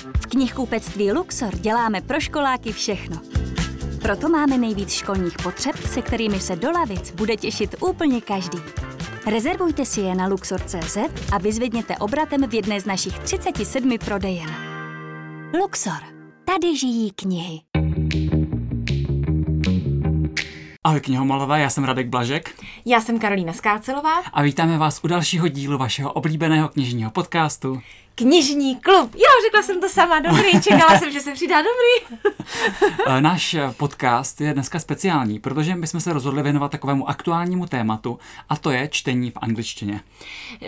V knihkupectví Luxor děláme pro školáky všechno. Proto máme nejvíc školních potřeb, se kterými se do lavic bude těšit úplně každý. Rezervujte si je na Luxor.cz a vyzvedněte obratem v jedné z našich 37 prodejen. Luxor. Tady žijí knihy. Ahoj knihomalové, já jsem Radek Blažek. Já jsem Karolína Skácelová. A vítáme vás u dalšího dílu vašeho oblíbeného knižního podcastu Knižní klub. Jo, řekla jsem to sama, dobrý, čekala jsem, že se přidá dobrý. Eh, náš eh, podcast je dneska speciální, protože my jsme se rozhodli věnovat takovému aktuálnímu tématu a to je čtení v angličtině.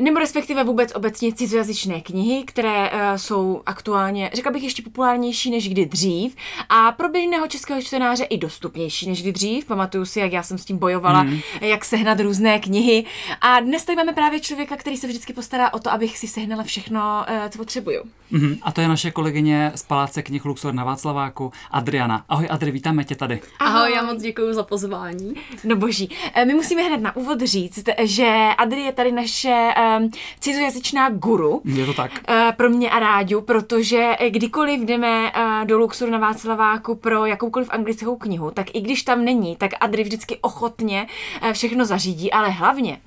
Nebo respektive vůbec obecně cizojazyčné knihy, které uh, jsou aktuálně, řekla bych, ještě populárnější než kdy dřív a pro běžného českého čtenáře i dostupnější než kdy dřív. Pamatuju si, jak já jsem s tím bojovala, mm. jak sehnat různé knihy. A dnes tady máme právě člověka, který se vždycky postará o to, abych si sehnala všechno, uh, potřebuju. Mm-hmm. A to je naše kolegyně z Paláce knih Luxor na Václaváku, Adriana. Ahoj Adri, vítáme tě tady. Ahoj, já moc děkuji za pozvání. No boží, eh, my musíme hned na úvod říct, že Adri je tady naše um, cizojazyčná guru. Je to tak. Uh, pro mě a Ráďu, protože kdykoliv jdeme uh, do Luxoru na Václaváku pro jakoukoliv anglickou knihu, tak i když tam není, tak Adri vždycky ochotně uh, všechno zařídí, ale hlavně,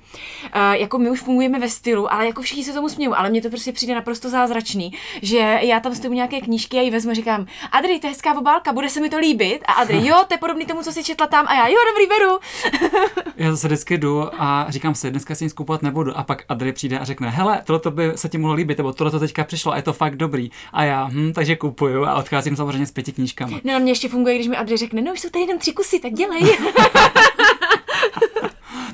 uh, jako my už fungujeme ve stylu, ale jako všichni se tomu smějí, ale mně to prostě přijde naprosto zázračný, že já tam stojím nějaké knížky a ji vezmu a říkám, Adri, to je hezká obálka, bude se mi to líbit? A Adri, jo, to je podobný tomu, co si četla tam a já, jo, dobrý, beru. já zase vždycky jdu a říkám si, dneska si nic kupovat nebudu. A pak Adri přijde a řekne, hele, tohle by se ti mohlo líbit, nebo tohle to teďka přišlo a je to fakt dobrý. A já, hm, takže kupuju a odcházím samozřejmě s pěti knížkami. No, mě ještě funguje, když mi Adri řekne, no už jsou tady jenom tři kusy, tak dělej.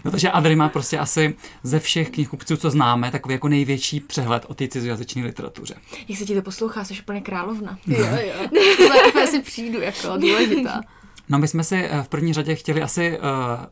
No takže Adri má prostě asi ze všech knihkupců, co známe, takový jako největší přehled o té cizojazyční literatuře. Jak se ti to poslouchá, jsi úplně královna. Jo, jo. To si přijdu jako důležitá. No my jsme si eh, v první řadě chtěli asi uh,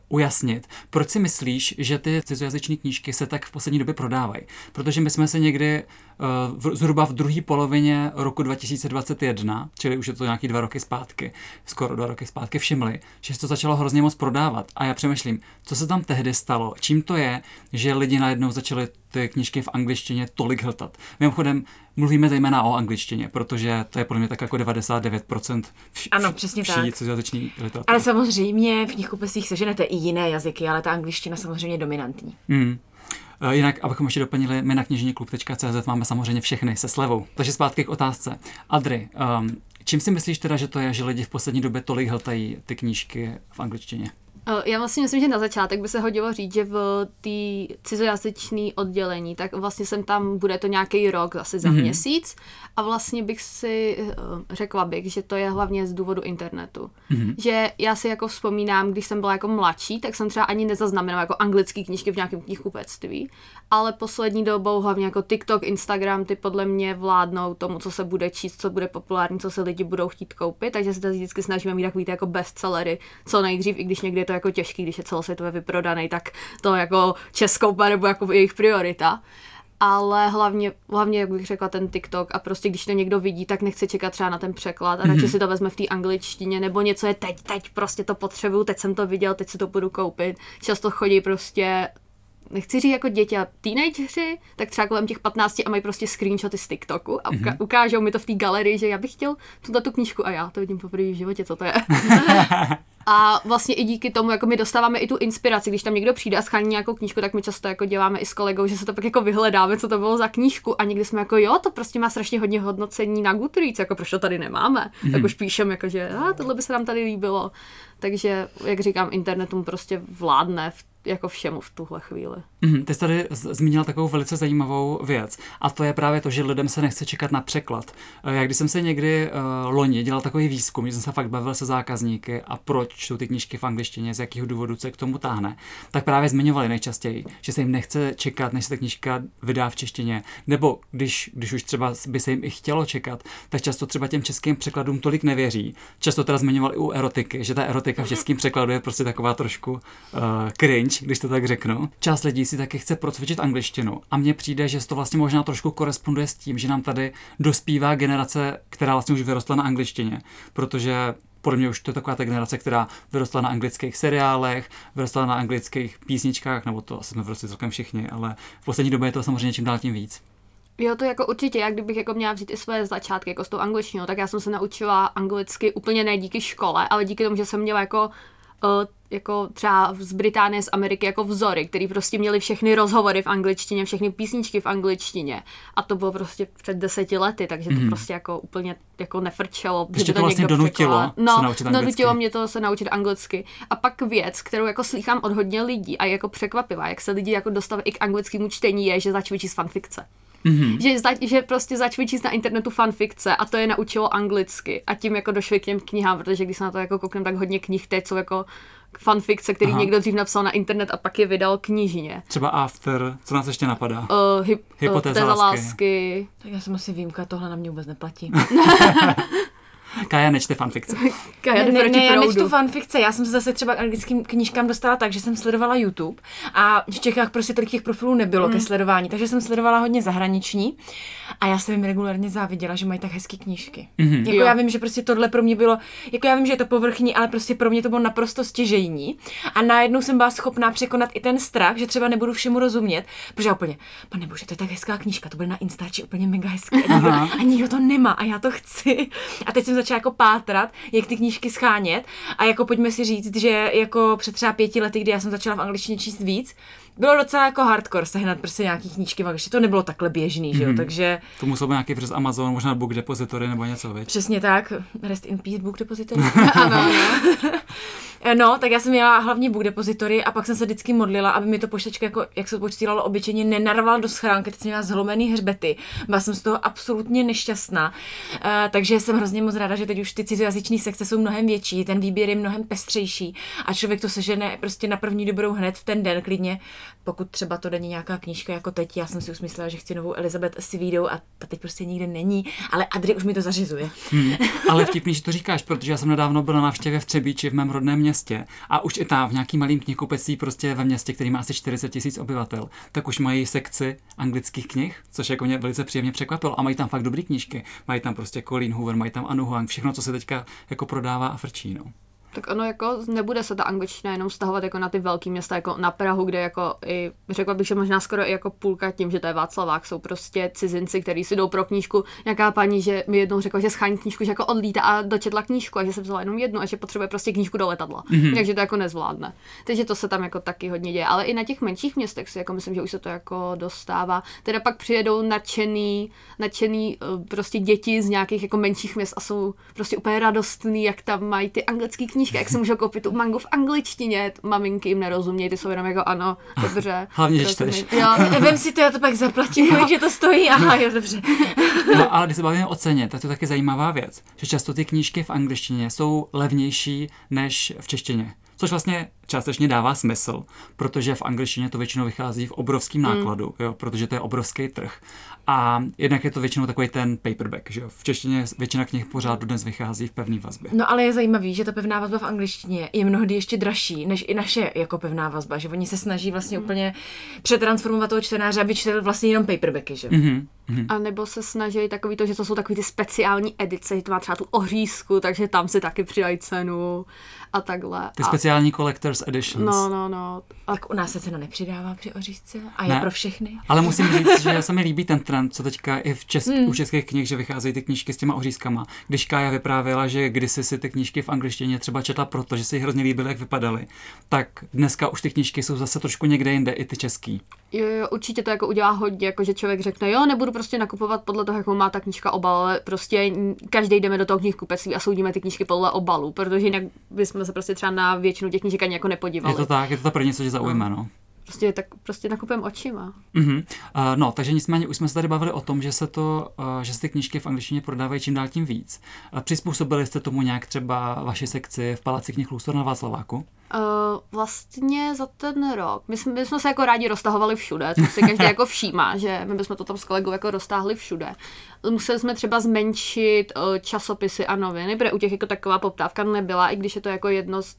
ujasnit, proč si myslíš, že ty cizojazyční knížky se tak v poslední době prodávají. Protože my jsme se někdy uh, v, zhruba v druhé polovině roku 2021, čili už je to nějaký dva roky zpátky, skoro dva roky zpátky, všimli, že se to začalo hrozně moc prodávat. A já přemýšlím, co se tam tehdy stalo, čím to je, že lidi najednou začali ty knížky v angličtině tolik hltat. Mimochodem, mluvíme zejména o angličtině, protože to je podle mě tak jako 99% vš- ano, přesně vší tak. cizojazyční literatury. Ale samozřejmě v knihkupectvích seženete i jiné jazyky, ale ta angličtina samozřejmě dominantní. Mm. Jinak, abychom ještě doplnili, my na knižníklub.cz máme samozřejmě všechny se slevou. Takže zpátky k otázce. Adri, um, čím si myslíš teda, že to je, že lidi v poslední době tolik hltají ty knížky v angličtině? Eh, já vlastně myslím, že na začátek by se hodilo říct, že v té cizojazyčné oddělení, tak vlastně jsem tam, bude to nějaký rok, asi za mm-hmm. měsíc a vlastně bych si uh, řekla bych, že to je hlavně z důvodu internetu. Mm-hmm. Že já si jako vzpomínám, když jsem byla jako mladší, tak jsem třeba ani nezaznamenala jako anglické knížky v nějakém knihkupectví, ale poslední dobou hlavně jako TikTok, Instagram, ty podle mě vládnou tomu, co se bude číst, co bude populární, co se lidi budou chtít koupit, takže se vždycky snažíme mít takový jako bestsellery, co nejdřív, i když někdy je to jako těžký, když je celosvětově vyprodaný, tak to jako českou nebo jako jejich priorita ale hlavně, hlavně, jak bych řekla, ten TikTok a prostě když to někdo vidí, tak nechce čekat třeba na ten překlad a radši mm-hmm. si to vezme v té angličtině, nebo něco je teď, teď prostě to potřebuju, teď jsem to viděl, teď si to budu koupit. Často chodí prostě nechci říct jako děti, ale teenageři, tak třeba kolem těch 15 a mají prostě screenshoty z TikToku a uka- mm-hmm. ukážou mi to v té galerii, že já bych chtěl tuto tu knížku a já to vidím poprvé v životě, co to je. A vlastně i díky tomu, jako my dostáváme i tu inspiraci, když tam někdo přijde a schání nějakou knížku, tak my často jako děláme i s kolegou, že se to pak jako vyhledáme, co to bylo za knížku a někdy jsme jako jo, to prostě má strašně hodně hodnocení na Goodreads, jako proč to tady nemáme. Mm. Tak už píšem jako, že a, tohle by se nám tady líbilo. Takže, jak říkám, internetum prostě vládne v jako všemu v tuhle chvíli. Mm, ty jsi tady zmínila takovou velice zajímavou věc a to je právě to, že lidem se nechce čekat na překlad. Eh, jak když jsem se někdy uh, loni dělal takový výzkum, že jsem se fakt bavil se zákazníky a proč jsou ty knížky v angličtině, z jakého důvodu se k tomu táhne, tak právě zmiňovali nejčastěji, že se jim nechce čekat, než se ta knížka vydá v češtině, nebo když, když už třeba by se jim i chtělo čekat, tak často třeba těm českým překladům tolik nevěří. Často teda zmiňovali u erotiky, že ta erotika v českém překladu je prostě taková trošku uh, cringe, cringe, když to tak řeknu. Část lidí si taky chce procvičit angličtinu a mně přijde, že to vlastně možná trošku koresponduje s tím, že nám tady dospívá generace, která vlastně už vyrostla na angličtině, protože podle mě už to je taková ta generace, která vyrostla na anglických seriálech, vyrostla na anglických písničkách, nebo to asi jsme vyrostli celkem všichni, ale v poslední době je to samozřejmě čím dál tím víc. Jo, to jako určitě, jak kdybych jako měla vzít i své začátky jako s tou angličtinou, tak já jsem se naučila anglicky úplně ne díky škole, ale díky tomu, že jsem měla jako jako třeba z Británie, z Ameriky jako vzory, který prostě měli všechny rozhovory v angličtině, všechny písničky v angličtině. A to bylo prostě před deseti lety, takže to mm. prostě jako úplně jako nefrčelo. Ještě to, to vlastně donutilo no, se naučit anglicky. donutilo mě to se naučit anglicky. A pak věc, kterou jako slýchám od hodně lidí a je jako překvapivá, jak se lidi jako dostávají i k anglickému čtení, je, že začvičí z fanfikce. Mm-hmm. Že, za, že prostě začali číst na internetu fanfikce a to je naučilo anglicky a tím jako došli k těm knihám, protože když se na to jako kouknem, tak hodně knih teď jsou jako fanfikce, který Aha. někdo dřív napsal na internet a pak je vydal knižně. Třeba After, co nás ještě napadá? Uh, hy- Hypotéza lásky. lásky. Tak já jsem asi výjimka, tohle na mě vůbec neplatí. Kaja nečte fanfikce. Kaja ne, ne, ne, já nečtu fanfikce, já jsem se zase třeba k anglickým knížkám dostala tak, že jsem sledovala YouTube a v Čechách prostě tolik těch profilů nebylo mm. ke sledování, takže jsem sledovala hodně zahraniční a já jsem jim regulárně záviděla, že mají tak hezké knížky. Mm-hmm. Jako jo. já vím, že prostě tohle pro mě bylo, jako já vím, že je to povrchní, ale prostě pro mě to bylo naprosto stěžejní a najednou jsem byla schopná překonat i ten strach, že třeba nebudu všemu rozumět, protože já úplně, pane bože, to je tak hezká knížka, to bude na Instači úplně mega hezké a nikdo, a nikdo to nemá a já to chci. A teď jsem začala jako pátrat, jak ty knížky schánět a jako pojďme si říct, že jako před třeba pěti lety, kdy já jsem začala v angličtině číst víc, bylo docela jako hardcore sehnat prostě nějaký knížky, takže to nebylo takhle běžný, že jo, mhm. takže... To muselo být nějaký přes Amazon, možná Book Depository nebo něco, viď? Přesně tak, Rest in Peace Book Depository. ano. No, tak já jsem měla hlavně book depository a pak jsem se vždycky modlila, aby mi to poštačka, jako, jak se to počítalo obyčejně, nenarvala do schránky, teď jsem měla zlomený hřbety. Byla jsem z toho absolutně nešťastná. Uh, takže jsem hrozně moc ráda, že teď už ty cizojazyční sekce jsou mnohem větší, ten výběr je mnohem pestřejší a člověk to sežene prostě na první dobrou hned v ten den klidně, pokud třeba to není nějaká knížka jako teď. Já jsem si už myslela, že chci novou Elizabeth Svidou a ta teď prostě nikde není, ale Adri už mi to zařizuje. Hmm, ale vtipný, že to říkáš, protože já jsem nedávno byla na návštěvě v Třebíči v mém rodném městě městě a už i tam v nějakým malým knihkupectví prostě ve městě, který má asi 40 tisíc obyvatel, tak už mají sekci anglických knih, což jako mě velice příjemně překvapilo a mají tam fakt dobré knížky. Mají tam prostě Colleen Hoover, mají tam Anu Huang, všechno, co se teďka jako prodává a frčí. No. Tak ono jako nebude se ta angličtina jenom stahovat jako na ty velké města, jako na Prahu, kde jako i, řekla bych, že možná skoro i jako půlka tím, že to je Václavák, jsou prostě cizinci, kteří si jdou pro knížku. Nějaká paní, že mi jednou řekla, že schání knížku, že jako odlítá a dočetla knížku a že se vzala jenom jednu a že potřebuje prostě knížku do letadla. Mm-hmm. Takže to jako nezvládne. Takže to se tam jako taky hodně děje. Ale i na těch menších městech si jako myslím, že už se to jako dostává. Teda pak přijedou nadšený, nadšený eh, prostě děti z nějakých jako menších měst a jsou prostě úplně radostní, jak tam mají ty anglické knížky knížka, jak si můžu koupit tu mangu v angličtině, maminky jim nerozumějí, ty jsou jenom jako ano, dobře. Hlavně, že čteš. Jo, vem si to, já to pak zaplatím, kolik, že to stojí, aha, jo, dobře. No, ale když se bavíme o ceně, tak to je taky zajímavá věc, že často ty knížky v angličtině jsou levnější než v češtině. Což vlastně částečně dává smysl, protože v angličtině to většinou vychází v obrovském hmm. nákladu, mm. jo, protože to je obrovský trh. A jednak je to většinou takový ten paperback, že jo. V češtině většina knih pořád dnes vychází v pevné vazbě. No ale je zajímavý, že ta pevná vazba v angličtině je mnohdy ještě dražší než i naše jako pevná vazba, že oni se snaží vlastně mm. úplně přetransformovat toho čtenáře, aby četl vlastně jenom paperbacky, že? Mm-hmm. A nebo se snaží takový to, že to jsou takový ty speciální edice, že to má třeba tu ořízku, takže tam si taky přidají cenu a takhle. Ty speciální collector's editions. No, no, no. A... Tak u nás se cena nepřidává při ořízce a je ne, pro všechny. Ale musím říct, že se mi líbí ten trend, co teďka i v česk- mm. u českých knih, že vycházejí ty knížky s těma ořízkama. Když Kája vyprávěla, že kdysi si ty knížky v angličtině třeba četla proto, že si hrozně líbily, jak vypadaly, tak dneska už ty knížky jsou zase trošku někde jinde, i ty český. Jo, jo, určitě to jako udělá hodně, jako že člověk řekne, jo, nebudu prostě nakupovat podle toho, jakou má ta knížka obal, ale prostě každý jdeme do toho knihkupectví a soudíme ty knížky podle obalu, protože jinak bychom se prostě třeba na většinu těch knížek ani jako nepodívali. Je to tak, je to ta první, co tě zaujme, no. no. Prostě, tak prostě nakupem očima. Mm-hmm. Uh, no, takže nicméně už jsme se tady bavili o tom, že se to, uh, že se ty knížky v angličtině prodávají čím dál tím víc. Uh, přizpůsobili jste tomu nějak třeba vaši sekci v Paláci knih Lustor na Václaváku? Uh, vlastně za ten rok. My jsme, my jsme se jako rádi roztahovali všude, to si každý jako všímá, že my bychom to tam s kolegou jako roztáhli všude. Museli jsme třeba zmenšit uh, časopisy a noviny, protože u těch jako taková poptávka nebyla, i když je to jako jedno z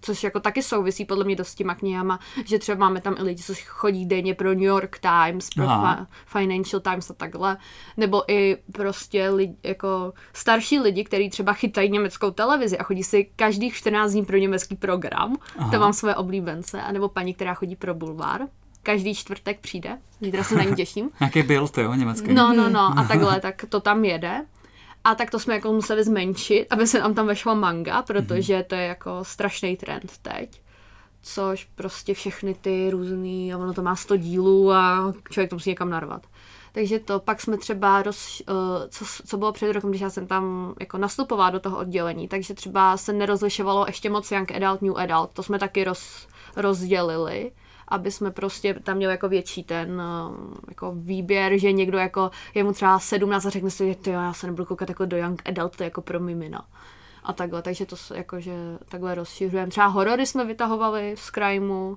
což jako taky souvisí podle mě dost s těma knihama, že třeba máme tam i lidi, co chodí denně pro New York Times, pro fa- Financial Times a takhle, nebo i prostě lidi, jako starší lidi, kteří třeba chytají německou televizi a chodí si každých 14 dní pro německý program, Aha. to mám své oblíbence, anebo paní, která chodí pro bulvár. každý čtvrtek přijde. Zítra se na ní těším. Nějaký build, jo, německý. No, no, no, a takhle, tak to tam jede. A tak to jsme jako museli zmenšit, aby se nám tam vešla manga, protože to je jako strašný trend teď. Což prostě všechny ty různý, a ono to má 100 dílů a člověk to musí někam narvat. Takže to pak jsme třeba, roz, uh, co, co bylo před rokem, když já jsem tam jako nastupovala do toho oddělení, takže třeba se nerozlišovalo ještě moc Young Adult, New Adult, to jsme taky roz, rozdělili aby jsme prostě tam měli jako větší ten uh, jako výběr, že někdo jako je mu třeba 17 a řekne si, že já se nebudu koukat jako do Young Adult, to je jako pro mimina. A takhle, takže to jakože takhle rozšiřujeme. Třeba horory jsme vytahovali z Crimeu,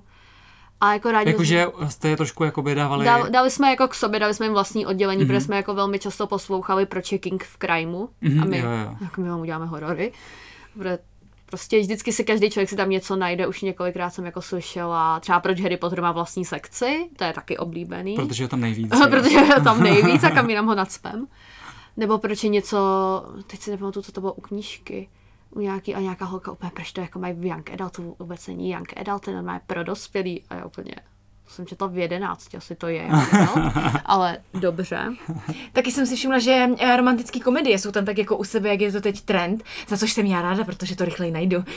a jako rádi Jakože jste je trošku jako dávali... Dali, dali jsme jako k sobě, dali jsme jim vlastní oddělení, mm-hmm. protože jsme jako velmi často poslouchali, proč je King v Crimeu. Mhm, a my, jo, jo. jako my vám uděláme horory. Protože prostě vždycky si každý člověk si tam něco najde, už několikrát jsem jako slyšela, třeba proč Harry Potter má vlastní sekci, to je taky oblíbený. Protože je tam nejvíc. protože je tam nejvíc a kam jinam ho nadspem. Nebo proč je něco, teď si nepamatuju, co to bylo u knížky, u nějaký a nějaká holka úplně, proč to jako mají v Young Adult, to vůbec není Young Adult, to je normálně pro dospělý a já úplně, jsem četla v 11, asi to je, Adult, ale dobře. Taky jsem si všimla, že eh, romantické komedie jsou tam tak jako u sebe, jak je to teď trend, za což jsem já ráda, protože to rychleji najdu.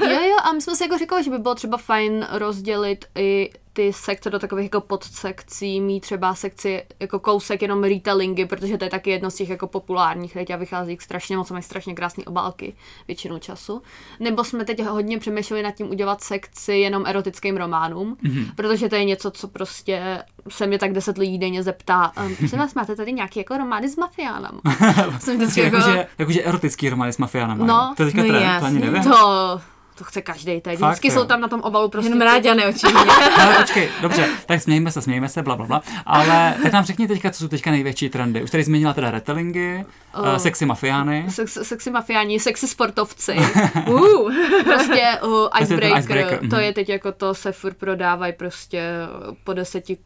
jo, jo, a my jsme si jako říkali, že by bylo třeba fajn rozdělit i ty sekce do takových jako podsekcí, mít třeba sekci jako kousek jenom retailingy, protože to je taky jedno z těch jako populárních, teď a vychází strašně moc, mají strašně krásné obálky většinou času. Nebo jsme teď hodně přemýšleli nad tím udělat sekci jenom erotickým románům, mm-hmm. protože to je něco, co prostě se mě tak deset lidí denně zeptá. Prosím vás, máte tady nějaký jako romány s mafiánama? Jsem vždycky jako... Jakože, jakože erotický romány s mafiánama. No, to je teďka no trend, to ani nevím. To, to chce každý teď. Fakt, Vždycky jo. jsou tam na tom obalu prostě. Jenom rádi a neočivně. Ale počkej, dobře, tak smějme se, smějme se, bla, bla, bla. Ale tak nám řekni teďka, co jsou teďka největší trendy. Už tady zmínila teda retellingy, uh, Oh. sexy mafiány. Sex, sexy mafiáni, sexy sportovci. Uh. prostě uh, icebreaker, icebreaker, to mhm. je teď jako to se furt prodávají prostě po deseti,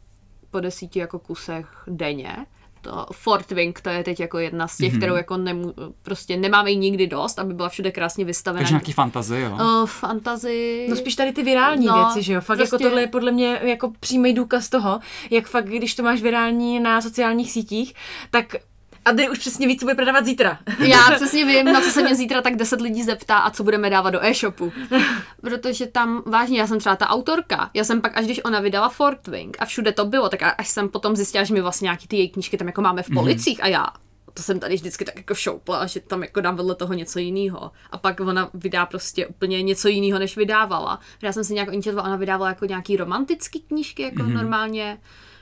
po desíti jako kusech denně. To Fort Wing, to je teď jako jedna z těch, Mhm. mm-hmm. kterou jako nemů, prostě nemáme jí nikdy dost, aby byla všude krásně vystavená. Takže nějaký fantazy, jo. Uh, fantasy. No spíš tady ty virální No, věci, že jo? Fakt prostě- jako tohle je podle mě jako přímý důkaz toho, jak fakt, když to máš virální na sociálních sítích, tak Adry už přesně ví, co bude prodávat zítra. Já přesně vím, na co se mě zítra tak 10 lidí zeptá a co budeme dávat do e-shopu. Protože tam, vážně, já jsem třeba ta autorka. Já jsem pak, až když ona vydala Fort Wing a všude to bylo, tak až jsem potom zjistila, že my vlastně nějaký ty její knížky tam jako máme v policích a já to jsem tady vždycky tak jako šoupla, že tam jako dám vedle toho něco jiného. A pak ona vydá prostě úplně něco jiného, než vydávala. Já jsem si nějak inčetla, ona vydávala jako nějaký romantický knížky, jako mm-hmm. normálně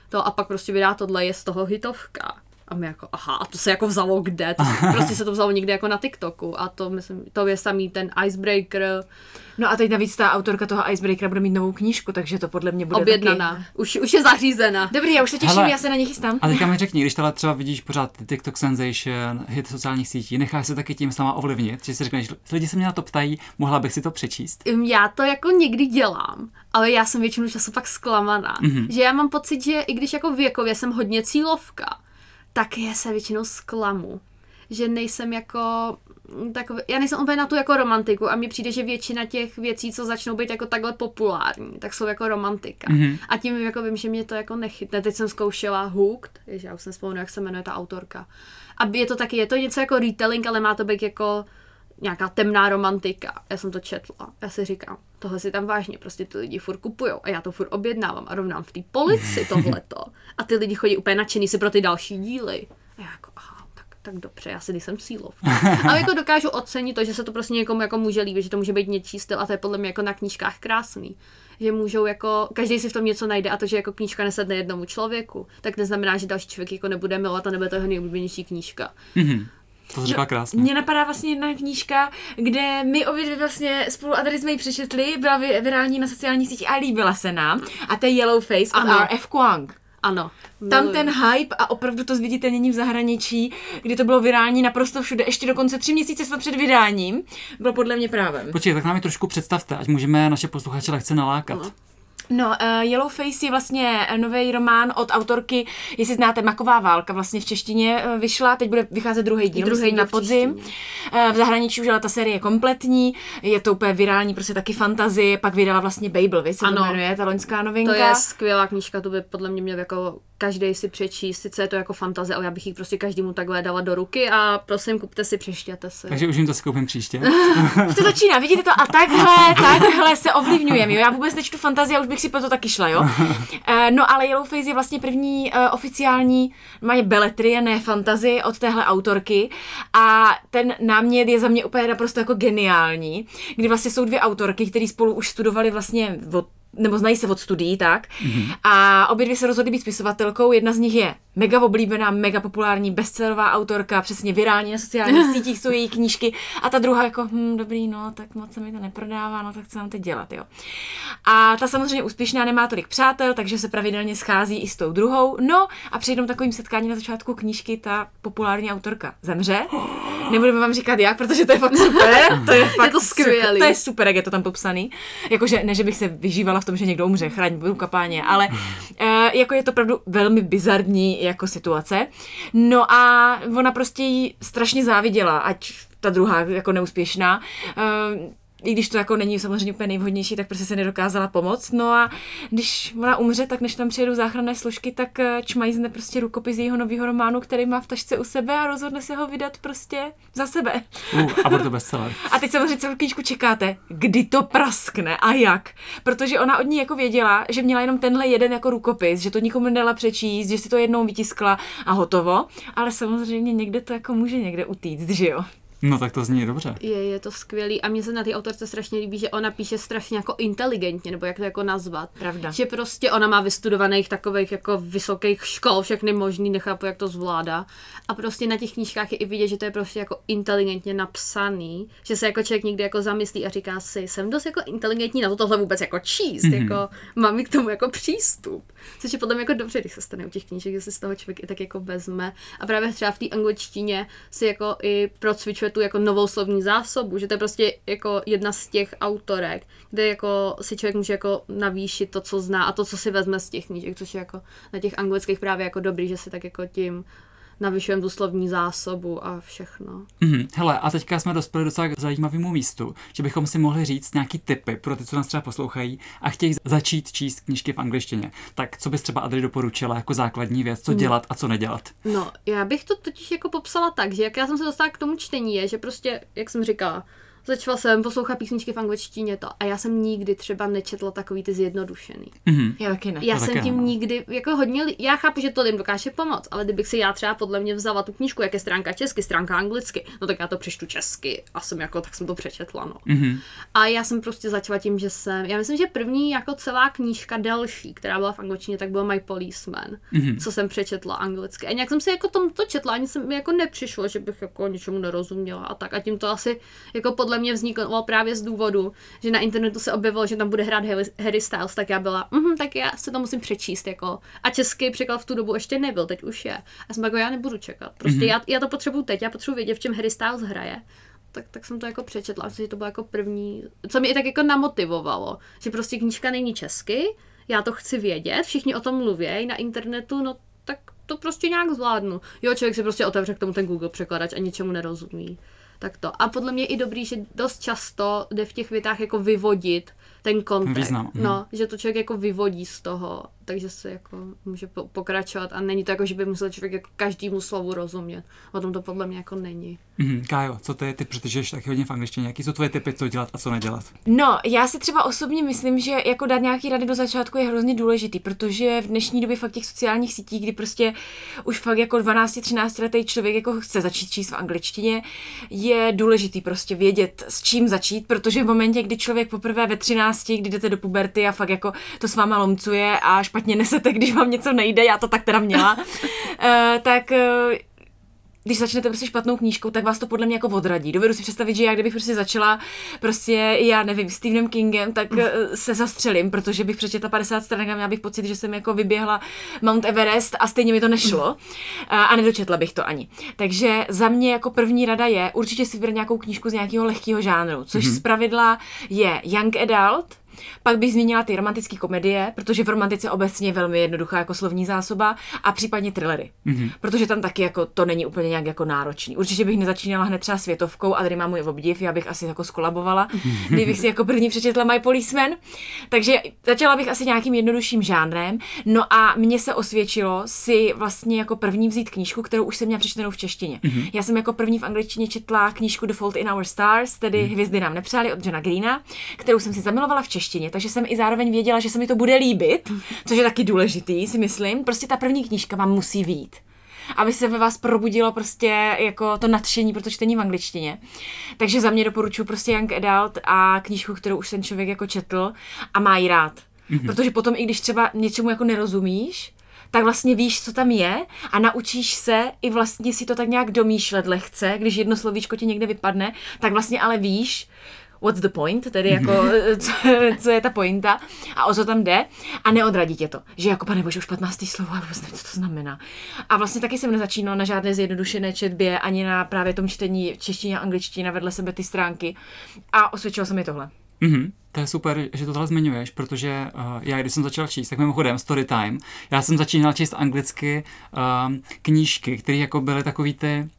to a pak prostě vydá tohle, je z toho hitovka. A my jako, aha, a to se jako vzalo kde? To se, prostě se to vzalo někde jako na TikToku a to myslím, to je samý ten icebreaker, No a teď navíc ta autorka toho Icebreakera bude mít novou knížku, takže to podle mě bude objednaná. Taky. Už, už je zařízena. Dobrý, já už se těším, Hele. já se na ně chystám. A teďka mi řekni, když tohle třeba vidíš pořád ty TikTok sensation, hit sociálních sítí, necháš se taky tím sama ovlivnit, že si řekneš, lidi se mě na to ptají, mohla bych si to přečíst. Já to jako někdy dělám, ale já jsem většinu času pak zklamaná. Mm-hmm. Že já mám pocit, že i když jako věkově jsem hodně cílovka, tak já se většinou zklamu. Že nejsem jako takový, já nejsem úplně na tu jako romantiku a mně přijde, že většina těch věcí, co začnou být jako takhle populární, tak jsou jako romantika. Mm-hmm. A tím jako vím, že mě to jako nechytne. Teď jsem zkoušela Hooked, ježi, já už jsem vzpomněla, jak se jmenuje ta autorka. A je to taky, je to něco jako retelling, ale má to být jako nějaká temná romantika. Já jsem to četla. Já si říkám, tohle si tam vážně, prostě ty lidi furt kupujou a já to furt objednávám a rovnám v té polici tohleto. A ty lidi chodí úplně nadšený si pro ty další díly. A já jako, aha, tak, tak dobře, já si nejsem cílov. Ale jako dokážu ocenit to, že se to prostě někomu jako může líbit, že to může být něčí styl a to je podle mě jako na knížkách krásný. Že můžou jako, každý si v tom něco najde a to, že jako knížka nesedne jednomu člověku, tak neznamená, že další člověk jako nebude milovat a nebude to jeho nejoblíbenější knížka. To jsi řekla krásně. Mně napadá vlastně jedna knížka, kde my obě dvě vlastně spolu a tady jsme ji přečetli, byla vi- virální na sociálních sítích a líbila se nám. A to je Yellow Face od Ano. R.F. Kuang. Ano. Tam miluju. ten hype a opravdu to zviditelnění v zahraničí, kdy to bylo virální naprosto všude, ještě dokonce tři měsíce jsme před vydáním, bylo podle mě právem. Počkej, tak nám je trošku představte, ať můžeme naše posluchače lehce nalákat. No. No, uh, Yellowface je vlastně nový román od autorky, jestli znáte, Maková válka, vlastně v češtině uh, vyšla, teď bude vycházet druhý díl, Druhý díl na v podzim. Uh, v zahraničí už ale ta série je kompletní, je to úplně virální, prostě taky fantazie, pak vydala vlastně Babel, vy se to Ano. jmenuje, ta loňská novinka. To je skvělá knížka, to by podle mě měl jako každý si přečíst, sice je to jako fantazie, ale já bych ji prostě každému takhle dala do ruky a prosím, kupte si, přeštěte si. Takže už jim to si koupím příště. To začíná, vidíte to? A takhle, takhle se ovlivňujeme, jo. Já vůbec nečtu fantazie a už bych si po to taky šla, jo. Eh, No ale Yellowface je vlastně první uh, oficiální, mají beletrie, ne fantazie od téhle autorky a ten námět je za mě úplně naprosto jako geniální, kdy vlastně jsou dvě autorky, které spolu už studovali vlastně od nebo znají se od studií, tak. Mm-hmm. A obě dvě se rozhodly být spisovatelkou. Jedna z nich je mega oblíbená, mega populární bestsellerová autorka, přesně virální na sociálních sítích jsou její knížky. A ta druhá jako, hm, dobrý, no, tak moc se mi to neprodává, no, tak co mám teď dělat, jo. A ta samozřejmě úspěšná nemá tolik přátel, takže se pravidelně schází i s tou druhou. No a při jednom takovým setkání na začátku knížky ta populární autorka zemře. Nebudeme vám říkat jak, protože to je fakt super. To je fakt to skvělý. To je super, jak je to tam popsaný. Jakože ne, že bych se vyžívala v tom, že někdo umře, chraň budu kapáně, ale uh, jako je to opravdu velmi bizarní jako situace. No a ona prostě jí strašně záviděla, ať ta druhá jako neúspěšná. I když to jako není samozřejmě úplně nejvhodnější, tak prostě se nedokázala pomoct. No a když ona umře, tak než tam přijedou záchranné složky, tak eh, čmajzne prostě rukopis jejího nového románu, který má v tašce u sebe a rozhodne se ho vydat prostě za sebe. Uh, a bude to bestseller. A teď samozřejmě celou knížku čekáte, kdy to praskne a jak. Protože ona od ní jako věděla, že měla jenom tenhle jeden jako rukopis, že to nikomu nedala přečíst, že si to jednou vytiskla a hotovo. Ale samozřejmě někde to jako může někde utíct, že jo? No tak to zní dobře. Je, je to skvělý a mně se na té autorce strašně líbí, že ona píše strašně jako inteligentně, nebo jak to jako nazvat. Pravda. Že prostě ona má vystudovaných takových jako vysokých škol, všechny možný, nechápu, jak to zvládá. A prostě na těch knížkách je i vidět, že to je prostě jako inteligentně napsaný, že se jako člověk někdy jako zamyslí a říká si, jsem dost jako inteligentní na to tohle vůbec jako číst, mm-hmm. jako mám k tomu jako přístup. Což je podle mě jako dobře, když se stane u těch knížek, že si z toho člověk i tak jako vezme. A právě třeba v té angličtině si jako i procvičuje tu jako novou slovní zásobu, že to je prostě jako jedna z těch autorek, kde jako si člověk může jako navýšit to, co zná a to, co si vezme z těch knížek, což je jako na těch anglických právě jako dobrý, že si tak jako tím navyšujeme tu slovní zásobu a všechno. Mhm. Hele, a teďka jsme dospěli docela k zajímavému místu, že bychom si mohli říct nějaký tipy pro ty, co nás třeba poslouchají a chtějí začít číst knížky v angličtině. Tak co bys třeba Adri doporučila jako základní věc, co dělat a co nedělat? No, já bych to totiž jako popsala tak, že jak já jsem se dostala k tomu čtení, je, že prostě, jak jsem říkala, začala jsem poslouchat písničky v angličtině to a já jsem nikdy třeba nečetla takový ty zjednodušený. Mhm. Já taky ne. Já To jsem taky tím ne. nikdy, jako hodně, já chápu, že to lidem dokáže pomoct, ale kdybych si já třeba podle mě vzala tu knížku, jak je stránka česky, stránka anglicky, no tak já to přečtu česky a jsem jako, tak jsem to přečetla, no. Mhm. A já jsem prostě začala tím, že jsem, já myslím, že první jako celá knížka další, která byla v angličtině, tak byl My Policeman, Mhm. co jsem přečetla anglicky. A nějak jsem si jako tom to četla, ani jsem mi jako nepřišlo, že bych jako něčemu nerozuměla a tak. A tím to asi jako podle mě vzniklo právě z důvodu, že na internetu se objevilo, že tam bude hrát Harry- Styles, tak já byla, mhm, tak já se to musím přečíst, jako. A český překlad v tu dobu ještě nebyl, teď už je. A jsem jako, já nebudu čekat. Prostě já, já to potřebuju teď, já potřebuji vědět, v čem Harry Styles hraje tak, tak jsem to jako přečetla, že to bylo jako první, co mě i tak jako namotivovalo, že prostě knížka není česky, já to chci vědět, všichni o tom mluví na internetu, no tak to prostě nějak zvládnu. Jo, člověk si prostě otevře k tomu ten Google překladač a ničemu nerozumí. Tak to. A podle mě je i dobrý, že dost často jde v těch větách jako vyvodit ten kontext. Význam, mhm. No, že to člověk jako vyvodí z toho, takže se jako může po- pokračovat a není to jako, že by musel člověk jako každému slovu rozumět. O tom to podle mě jako není. Mhm. Kájo, co ty, ty protože žiješ taky hodně v angličtině, jaký jsou tvoje typy, co dělat a co nedělat? No, já si třeba osobně myslím, že jako dát nějaký rady do začátku je hrozně důležitý, protože v dnešní době fakt těch sociálních sítích, kdy prostě už fakt jako 12-13 letý člověk jako chce začít číst v angličtině, je důležitý prostě vědět, s čím začít, protože v momentě, kdy člověk poprvé ve 13, kdy jdete do puberty a fakt jako to s váma lomcuje a špatně nesete, když vám něco nejde, já to tak teda měla, eh, tak eh, když začnete prostě špatnou knížkou, tak vás to podle mě jako odradí. Dovedu si představit, že já kdybych prostě začala prostě, já nevím, Stevenem Kingem, tak eh, se zastřelím, protože bych přečetla 50 stran a měla bych pocit, že jsem jako vyběhla Mount Everest a stejně mi to nešlo. A, a nedočetla bych to ani. Takže za mě jako první rada je určitě si vybrat nějakou knížku z nějakého lehkého žánru, což z pravidla je young adult, Pak bych zmínila ty romantické komedie, protože v romantice obecně je velmi jednoduchá jako slovní zásoba a případně thrillery. Mm-hmm. Protože tam taky jako to není úplně nějak jako náročný. Určitě bych nezačínala hned třeba světovkou a tady mám můj obdiv, já bych asi jako skolabovala, kdybych si jako první přečetla My Policeman. Takže začala bych asi nějakým jednodušším žánrem. No a mně se osvědčilo si vlastně jako první vzít knížku, kterou už jsem měla přečtenou v češtině. Mm-hmm. Já jsem jako první v angličtině četla knížku The Fault in Our Stars, tedy mm-hmm. Hvězdy nám nepřáli od Johna Greena, kterou jsem si zamilovala v češtině, takže jsem i zároveň věděla, že se mi to bude líbit, což je taky důležitý, si myslím. Prostě ta první knížka vám musí vít aby se ve vás probudilo prostě jako to nadšení pro to čtení v angličtině. Takže za mě doporučuji prostě Young Adult a knížku, kterou už ten člověk jako četl a má ji rád. Mm-hmm. Protože potom, i když třeba něčemu jako nerozumíš, tak vlastně víš, co tam je a naučíš se i vlastně si to tak nějak domýšlet lehce, když jedno slovíčko ti někde vypadne, tak vlastně ale víš, what's the point, tedy jako, co, co je ta pointa a o co tam jde a neodradí tě to, že jako pane bože, už 15. slovo a vůbec nevím, co to znamená. A vlastně taky jsem nezačínala na žádné zjednodušené četbě, ani na právě tom čtení češtině a angličtině vedle sebe ty stránky a osvědčilo se mi tohle. Mm-hmm. To je super, že to tohle zmiňuješ, protože uh, já, když jsem začal číst, tak mimochodem story time, já jsem začínal číst anglicky uh, knížky, které jako byly takový ty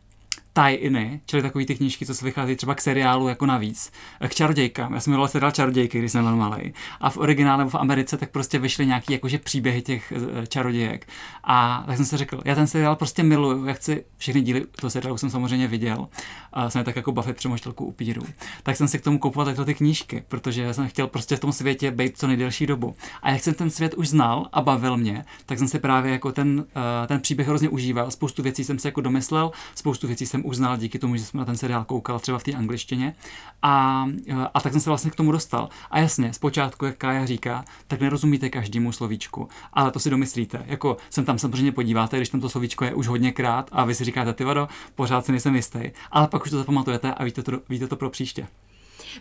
tie-iny, čili takový ty knížky, co se vychází třeba k seriálu jako navíc, k čarodějkám. Já jsem miloval seriál Čarodějky, když jsem byl malý. A v originále v Americe tak prostě vyšly nějaký jakože příběhy těch eh, čarodějek. A tak jsem si řekl, já ten seriál prostě miluju, já chci všechny díly toho seriálu jsem samozřejmě viděl. A jsem tak jako Buffy přemoštelku upíru. Tak jsem si k tomu koupoval takto ty knížky, protože jsem chtěl prostě v tom světě být co nejdelší dobu. A jak jsem ten svět už znal a bavil mě, tak jsem si právě jako ten, eh, ten příběh hrozně užíval. Spoustu věcí jsem si jako domyslel, spoustu věcí jsem uznal díky tomu, že jsem na ten seriál koukal třeba v té angličtině. A, a tak jsem se vlastně k tomu dostal. A jasně, zpočátku, jak Kája říká, tak nerozumíte každému slovíčku, ale to si domyslíte. Jako jsem tam samozřejmě podíváte, když tam to slovíčko je už hodněkrát a vy si říkáte, ty vado, pořád si nejsem jistý. Ale pak už to zapamatujete a víte to, víte to pro příště.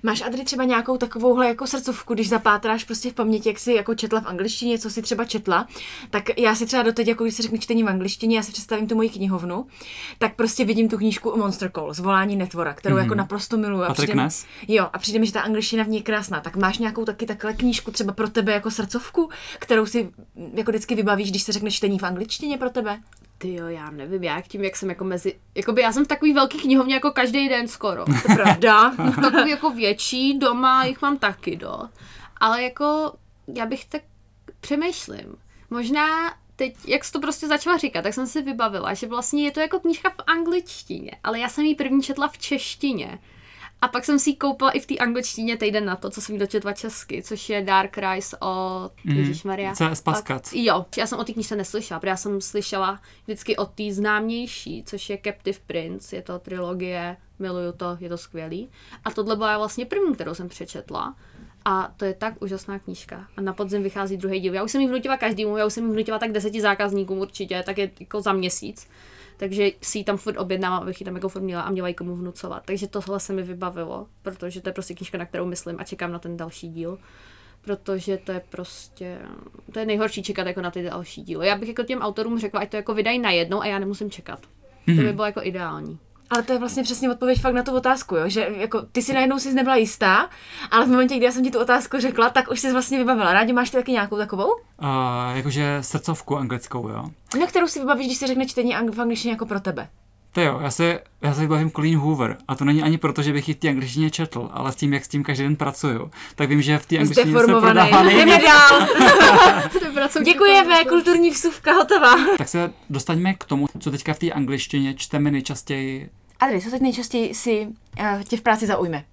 Máš, Adri, třeba nějakou takovouhle jako srdcovku, když zapátráš prostě v paměti, jak jsi jako četla v angličtině, co si třeba četla, tak já si třeba doteď, jako když se řekne čtení v angličtině, já si představím tu moji knihovnu, tak prostě vidím tu knížku Monster Call, zvolání netvora, kterou mm-hmm. jako naprosto miluju. A přijde, jo, a přijde mi, že ta angličtina v ní je krásná. Tak máš nějakou taky takhle knížku třeba pro tebe jako srdcovku, kterou si jako vždycky vybavíš, když se řekne čtení v angličtině pro tebe? Ty jo, já nevím, jak tím, jak jsem jako mezi, jakoby já jsem v takový velký knihovně jako každý den skoro. To je pravda. takový jako větší, doma jich mám taky do. Ale jako, já bych tak přemýšlím. Možná teď, jak jsi to prostě začala říkat, tak jsem si vybavila, že vlastně je to jako knížka v angličtině, ale já jsem ji první četla v češtině. A pak jsem si ji koupila i v té angličtině týden na to, co jsem dočetla česky, což je Dark Rise od mm. Ježíšmaria. CS Paskat. Jo, já jsem o té knižce neslyšela, protože já jsem slyšela vždycky od té známější, což je Captive Prince, je to trilogie, miluju to, je to skvělý. A tohle byla vlastně první, kterou jsem přečetla. A to je tak úžasná knížka. A na podzim vychází druhý díl. Já už jsem ji vnutila každému, já už jsem ji vnutila tak deseti zákazníkům určitě, tak je jako za měsíc takže si ji tam furt objednávám, abych ji tam jako furt měla a měla ji komu vnucovat. Takže tohle se mi vybavilo, protože to je prostě knižka, na kterou myslím a čekám na ten další díl protože to je prostě, to je nejhorší čekat jako na ty další díly. Já bych jako těm autorům řekla, ať to jako vydají najednou a já nemusím čekat. Mm-hmm. To by mhm. bylo jako ideální. Ale to je vlastně přesně odpověď fakt na tu otázku, jo? že jako ty si najednou si nebyla jistá, ale v momentě, kdy já jsem ti tu otázku řekla, tak už jsi vlastně vybavila. Rádi máš ty taky nějakou takovou? Uh, jakože srdcovku anglickou, jo. Na kterou si vybavíš, když se řekne čtení ang- v angličtině jako pro tebe? To jo, já se, já se vybavím Colleen Hoover a to není ani proto, že bych ji v té angličtině četl, ale s tím, jak s tím každý den pracuju, tak vím, že v té angličtině se prodává Jdeme dál. Děkujeme, kulturní vsuvka hotová. tak se dostaňme k tomu, co teďka v té angličtině čteme nejčastěji Adri, co teď nejčastěji si uh, tě v práci zaujme?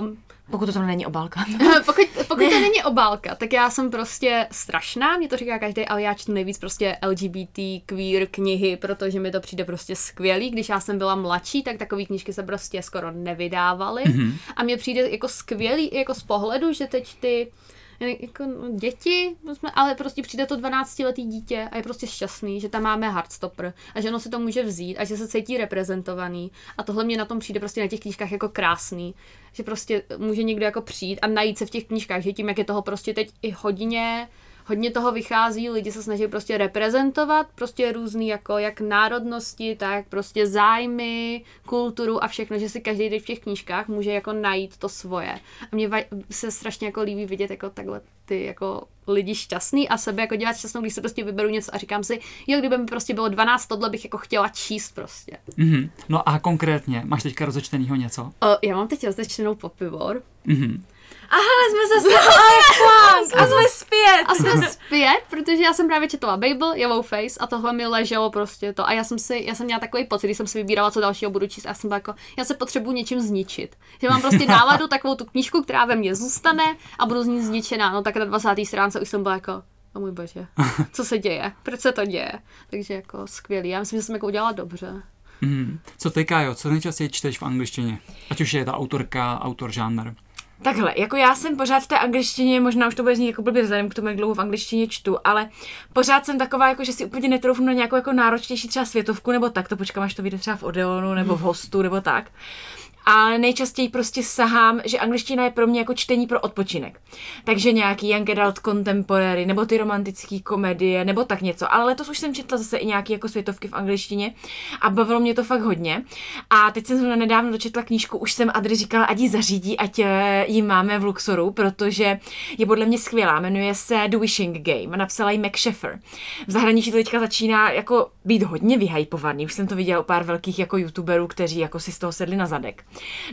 Um, pokud to tam není obálka. pokud, pokud to není obálka, tak já jsem prostě strašná, mě to říká každý, ale já čtu nejvíc prostě LGBT, queer knihy, protože mi to přijde prostě skvělý. Když já jsem byla mladší, tak takové knížky se prostě skoro nevydávaly. Mm-hmm. A mně přijde jako skvělý jako z pohledu, že teď ty jako no, děti, ale prostě přijde to 12-letý dítě a je prostě šťastný, že tam máme hardstopper a že ono si to může vzít a že se cítí reprezentovaný. A tohle mě na tom přijde prostě na těch knížkách jako krásný, že prostě může někdo jako přijít a najít se v těch knížkách, že tím, jak je toho prostě teď i hodně, hodně toho vychází, lidi se snaží prostě reprezentovat prostě různý jako jak národnosti, tak prostě zájmy, kulturu a všechno, že si každý v těch knížkách může jako najít to svoje. A mně se strašně jako líbí vidět jako takhle ty jako lidi šťastný a sebe jako dělat šťastnou, když se prostě vyberu něco a říkám si, jo, kdyby mi prostě bylo 12, tohle bych jako chtěla číst prostě. Mm-hmm. No a konkrétně, máš teďka rozečtenýho něco? Uh, já mám teď rozečtenou Poppy Mm-hmm. A hele, jsme zase a jsme zpět. A jsme zpět, protože já jsem právě četla Babel, Yellow Face a tohle mi leželo prostě to. A já jsem si, já jsem měla takový pocit, když jsem si vybírala, co dalšího budu číst. A já jsem byla jako, já se potřebuji něčím zničit. Že mám prostě náladu takovou tu knížku, která ve mně zůstane a budu z ní zničená. No tak na 20. stránce už jsem byla jako, o můj bože, co se děje, proč se to děje. Takže jako skvělý, já myslím, že jsem jako udělala dobře. Mm. Co ty, Kájo, co nejčastěji čteš v angličtině? Ať už je ta autorka, autor, žánr. Takhle, jako já jsem pořád v té angličtině, možná už to bude znít jako blbě vzhledem k tomu, jak dlouho v angličtině čtu, ale pořád jsem taková, jako že si úplně netroufnu na nějakou jako náročnější třeba světovku nebo tak, to počkám, až to vyjde třeba v Odeonu nebo v Hostu nebo tak ale nejčastěji prostě sahám, že angličtina je pro mě jako čtení pro odpočinek. Takže nějaký young adult contemporary, nebo ty romantické komedie, nebo tak něco. Ale letos už jsem četla zase i nějaké jako světovky v angličtině a bavilo mě to fakt hodně. A teď jsem zrovna nedávno dočetla knížku, už jsem Adri říkala, ať ji zařídí, ať eh, ji máme v Luxoru, protože je podle mě skvělá. Jmenuje se The Wishing Game napsala ji Mac Sheffer. V zahraničí to teďka začíná jako být hodně vyhypovaný. Už jsem to viděla u pár velkých jako youtuberů, kteří jako si z toho sedli na zadek.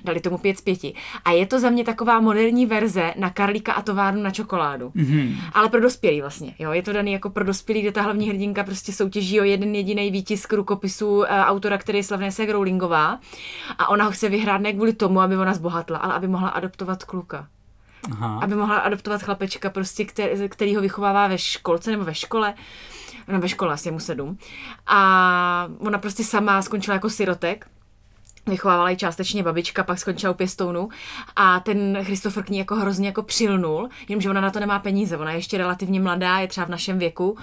Dali tomu pět z pěti. A je to za mě taková moderní verze na Karlíka a továrnu na čokoládu. Mm-hmm. Ale pro dospělý vlastně. Jo? Je to daný jako pro dospělý, kde ta hlavní hrdinka prostě soutěží o jeden jediný výtisk rukopisu uh, autora, který je slavné se Rowlingová. A ona ho chce vyhrát ne kvůli tomu, aby ona zbohatla, ale aby mohla adoptovat kluka. Aha. Aby mohla adoptovat chlapečka, prostě, který, který ho vychovává ve školce nebo ve škole no ve škole asi mu sedm. A ona prostě sama skončila jako sirotek vychovávala i částečně babička, pak skončila u pěstounu a ten Christopher k ní jako hrozně jako přilnul, jenomže ona na to nemá peníze, ona je ještě relativně mladá, je třeba v našem věku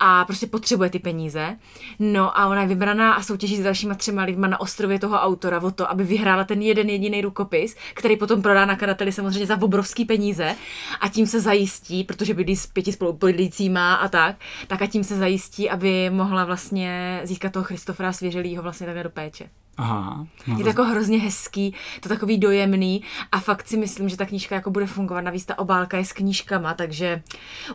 a prostě potřebuje ty peníze. No a ona je vybraná a soutěží s dalšíma třema lidma na ostrově toho autora o to, aby vyhrála ten jeden jediný rukopis, který potom prodá nakladateli samozřejmě za obrovský peníze a tím se zajistí, protože bydlí s pěti spolubydlícíma a tak, tak a tím se zajistí, aby mohla vlastně získat toho Christofera svěřelýho vlastně takhle do péče. Aha. No je to jako hrozně hezký, to takový dojemný a fakt si myslím, že ta knížka jako bude fungovat. Navíc ta obálka je s knížkama, takže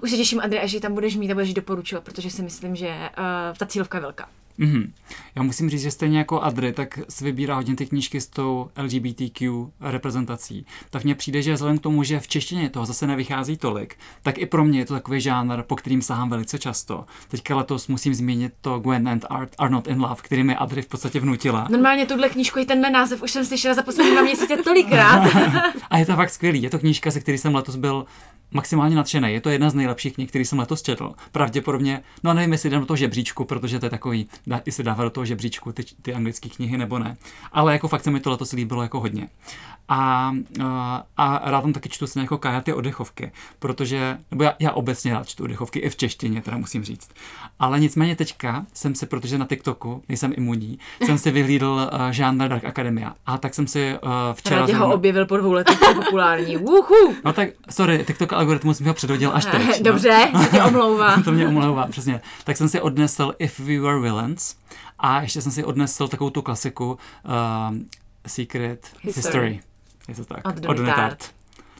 už se těším, Andrej, až ji tam budeš mít a budeš doporučovat, protože si myslím, že uh, ta cílovka je velká. Mm-hmm. Já musím říct, že stejně jako Adry, tak si vybírá hodně ty knížky s tou LGBTQ reprezentací. Tak mně přijde, že vzhledem k tomu, že v češtině toho zase nevychází tolik, tak i pro mě je to takový žánr, po kterým sahám velice často. Teďka letos musím zmínit to Gwen and Art are not in love, který mi Adry v podstatě vnutila. Normálně tuhle knížku i tenhle název už jsem slyšela za poslední dva měsíce tolikrát. a je to fakt skvělý. Je to knížka, se který jsem letos byl maximálně nadšený. Je to jedna z nejlepších knih, který jsem letos četl. Pravděpodobně, no nevím, jestli jdem do toho žebříčku, protože to je takový, dá, jestli dává do toho žebříčku ty, ty anglické knihy nebo ne. Ale jako fakt se mi to letos líbilo jako hodně. A, a, a rád tam taky čtu se jako Kaja ty oddechovky, protože, nebo já, já obecně rád čtu oddechovky i v češtině, teda musím říct. Ale nicméně teďka jsem si, protože na TikToku nejsem imunní, jsem si vyhlídl uh, žánr Dark Academia. A tak jsem si uh, včera... Rád ho objevil po dvou letech, populární. Uhu! No tak, sorry, TikTok algoritmus mi ho předhodil až teď. No. Dobře, to tě omlouvá. to mě omlouvá, přesně. Tak jsem si odnesl If We Were Villains a ještě jsem si odnesl takovou tu klasiku uh, Secret History. History. Je to tak. Od Donitart.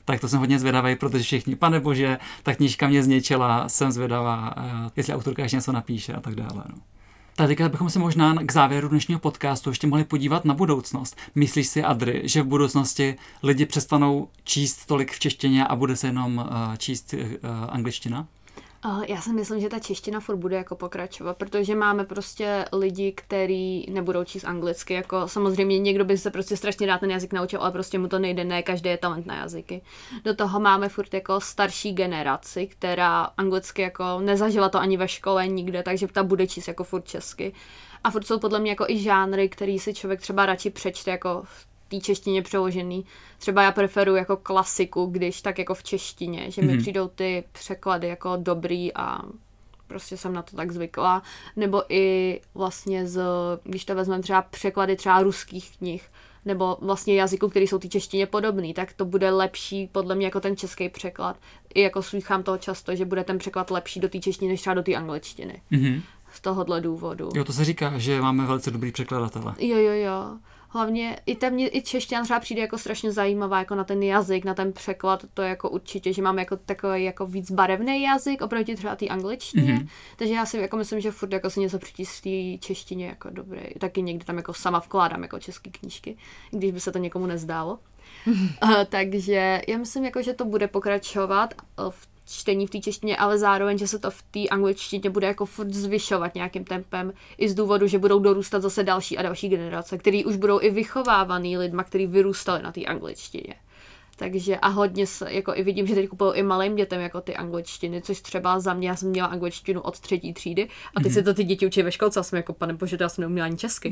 Tak to jsem hodně zvědavý, protože všichni, pane bože, ta knížka mě zničila, jsem zvědavá, uh, jestli autorka ještě něco napíše a tak dále. No. Tady bychom se možná k závěru dnešního podcastu ještě mohli podívat na budoucnost. Myslíš si, Adry, že v budoucnosti lidi přestanou číst tolik v češtině a bude se jenom uh, číst uh, angličtina? Já si myslím, že ta čeština furt bude jako pokračovat, protože máme prostě lidi, kteří nebudou číst anglicky, jako samozřejmě někdo by se prostě strašně rád ten jazyk naučil, ale prostě mu to nejde, ne každý je talent na jazyky. Do toho máme furt jako starší generaci, která anglicky jako nezažila to ani ve škole nikde, takže ta bude číst jako furt česky. A furt jsou podle mě jako i žánry, který si člověk třeba radši přečte jako té češtině přeložený. Třeba já preferuji jako klasiku, když tak jako v češtině, že mi mm-hmm. přijdou ty překlady jako dobrý a prostě jsem na to tak zvykla. Nebo i vlastně z, když to vezmeme třeba překlady třeba ruských knih, nebo vlastně jazyků, který jsou té češtině podobný, tak to bude lepší podle mě jako ten český překlad. I jako slýchám toho často, že bude ten překlad lepší do té češtiny než třeba do té angličtiny. Mhm. Z tohohle důvodu. Jo, to se říká, že máme velice dobrý překladatele. Jo, jo, jo. Hlavně i tam mě i čeština třeba přijde jako strašně zajímavá, jako na ten jazyk, na ten překlad, to je jako určitě, že máme jako takový jako víc barevný jazyk oproti třeba té angličtině, mm-hmm. takže já si jako myslím, že furt jako si něco v té češtině jako dobrý. Taky někdy tam jako sama vkládám jako české knížky, když by se to někomu nezdálo. uh, takže já myslím, jako, že to bude pokračovat eh, v čtení v té češtině, ale zároveň, že se to v té angličtině bude jako furt zvyšovat nějakým tempem, i z důvodu, že budou dorůstat zase další a další generace, který už budou i vychovávaný lidma, kteří vyrůstali na té angličtině. Takže a hodně se, jako i vidím, že teď kupují i malým dětem jako ty angličtiny, což třeba za mě, já jsem měla angličtinu od třetí třídy a teď mm-hmm. se to ty děti učí ve školce a jsem jako, pane bože, já jsem neuměla ani česky.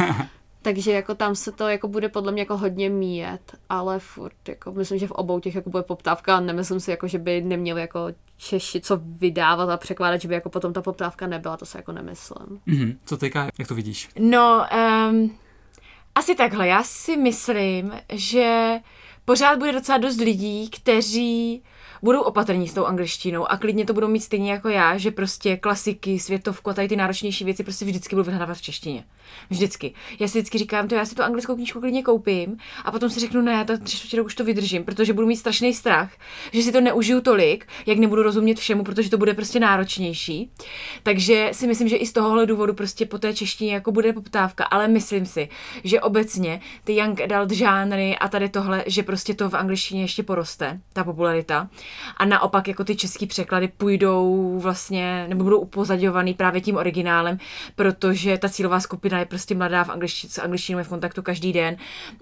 Takže jako tam se to jako bude podle mě jako hodně míjet, ale furt jako myslím, že v obou těch jako bude poptávka a nemyslím si jako, že by neměli jako Češi co vydávat a překládat, že by jako potom ta poptávka nebyla, to se jako nemyslím. Mm-hmm. Co teďka, jak to vidíš? No, um, asi takhle. Já si myslím, že pořád bude docela dost lidí, kteří budou opatrní s tou angličtinou a klidně to budou mít stejně jako já, že prostě klasiky, světovku a tady ty náročnější věci prostě vždycky budou vyhledávat v češtině. Vždycky. Já si vždycky říkám, to já si tu anglickou knížku klidně koupím a potom si řeknu, ne, to tři už to vydržím, protože budu mít strašný strach, že si to neužiju tolik, jak nebudu rozumět všemu, protože to bude prostě náročnější. Takže si myslím, že i z tohohle důvodu prostě po té češtině jako bude poptávka, ale myslím si, že obecně ty young adult žánry a tady tohle, že prostě to v angličtině ještě poroste, ta popularita. A naopak jako ty český překlady půjdou vlastně, nebo budou upozadňovaný právě tím originálem, protože ta cílová skupina je prostě mladá v angličtině, s angličtinou je v kontaktu každý den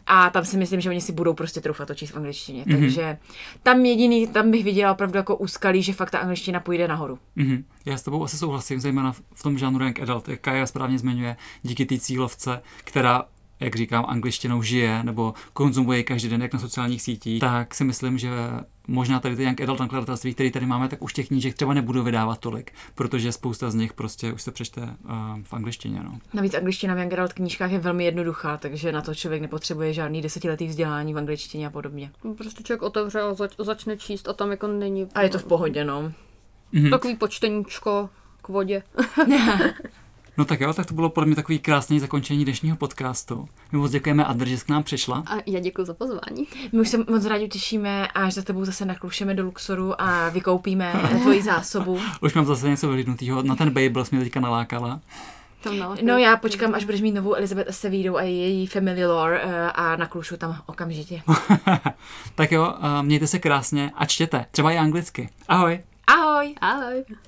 a tam si myslím, že oni si budou prostě troufat to číst v angličtině. Mm-hmm. Takže tam jediný, tam bych viděla opravdu jako úskalí, že fakt ta angličtina půjde nahoru. Mm-hmm. Já s tebou asi souhlasím, zejména v tom žánru Young Adult, jak Kaja správně zmiňuje, díky té cílovce, která jak říkám, angličtinou žije nebo konzumuje každý den, jak na sociálních sítích, tak si myslím, že možná tady ty young adult nakladatelství, které tady máme, tak už těch knížek třeba nebudu vydávat tolik, protože spousta z nich prostě už se přečte uh, v angličtině. No. Navíc angličtina v young adult knížkách je velmi jednoduchá, takže na to člověk nepotřebuje žádný desetiletý vzdělání v angličtině a podobně. Prostě člověk otevře a zač- začne číst a tam jako není... A je to v pohodě, no. Mm-hmm. Takový počteníčko k vodě. No tak jo, tak to bylo podle mě takový krásný zakončení dnešního podcastu. My moc děkujeme Adr, že jsi k nám přišla. A já děkuji za pozvání. My už se moc rádi těšíme, až za tebou zase naklušeme do Luxoru a vykoupíme tvoji zásobu. už mám zase něco vylidnutého. Na ten Babel jsi mě teďka nalákala. No já počkám, až budeš mít novou Elizabeth Sevidou a její family lore eh, a naklušu tam okamžitě. tak jo, mějte se krásně a čtěte, třeba i anglicky. Ahoj. Ahoj. Ahoj.